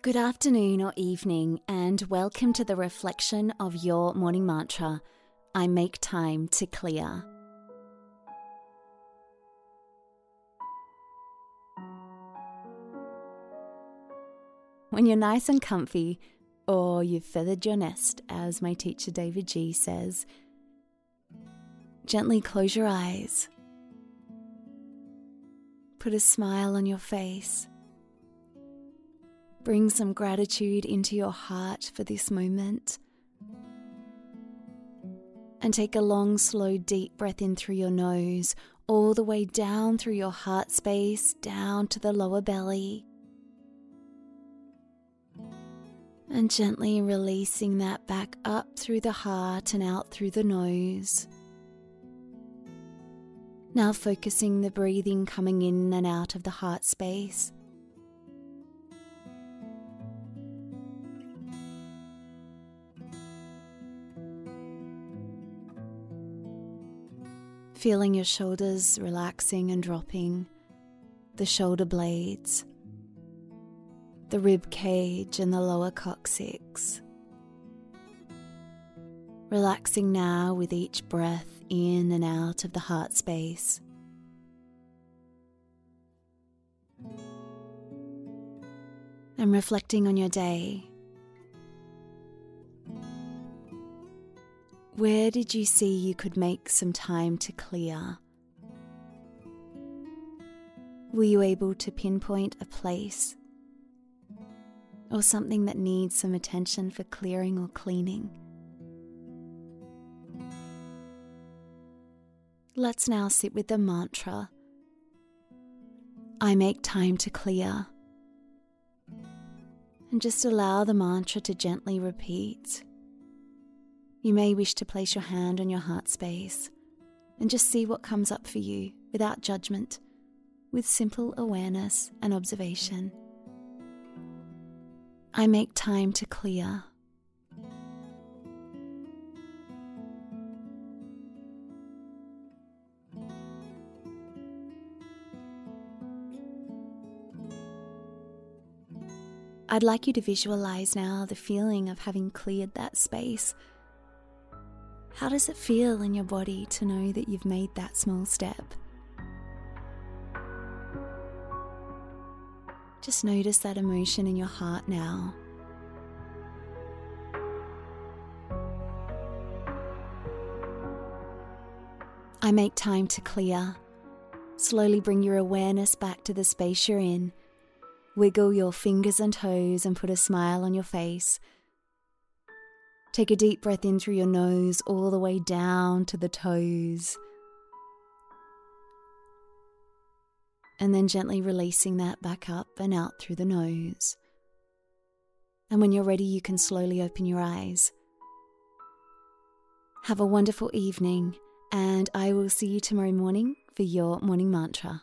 Good afternoon or evening, and welcome to the reflection of your morning mantra I make time to clear. When you're nice and comfy, or you've feathered your nest, as my teacher davidji says, gently close your eyes. Put a smile on your face Bring some gratitude into your heart for this moment. And take a long, slow, deep breath in through your nose, all the way down through your heart space, down to the lower belly. And gently releasing that back up through the heart and out through the nose. Now focusing the breathing coming in and out of the heart space. Feeling your shoulders relaxing and dropping, the shoulder blades, the rib cage, and the lower coccyx. Relaxing now with each breath in and out of the heart space. And reflecting on your day Where did you see you could make some time to clear? Were you able to pinpoint a place or something that needs some attention for clearing or cleaning? Let's now sit with the mantra I make time to clear. And just allow the mantra to gently repeat. You may wish to place your hand on your heart space and just see what comes up for you without judgment, with simple awareness and observation. I make time to clear. I'd like you to visualize now the feeling of having cleared that space how does it feel in your body to know that you've made that small step? Just notice that emotion in your heart now. I make time to clear. Slowly bring your awareness back to the space you're in. Wiggle your fingers and toes and put a smile on your face. Take a deep breath in through your nose, all the way down to the toes. And then gently releasing that back up and out through the nose. And when you're ready, you can slowly open your eyes. Have a wonderful evening, and I will see you tomorrow morning for your morning mantra.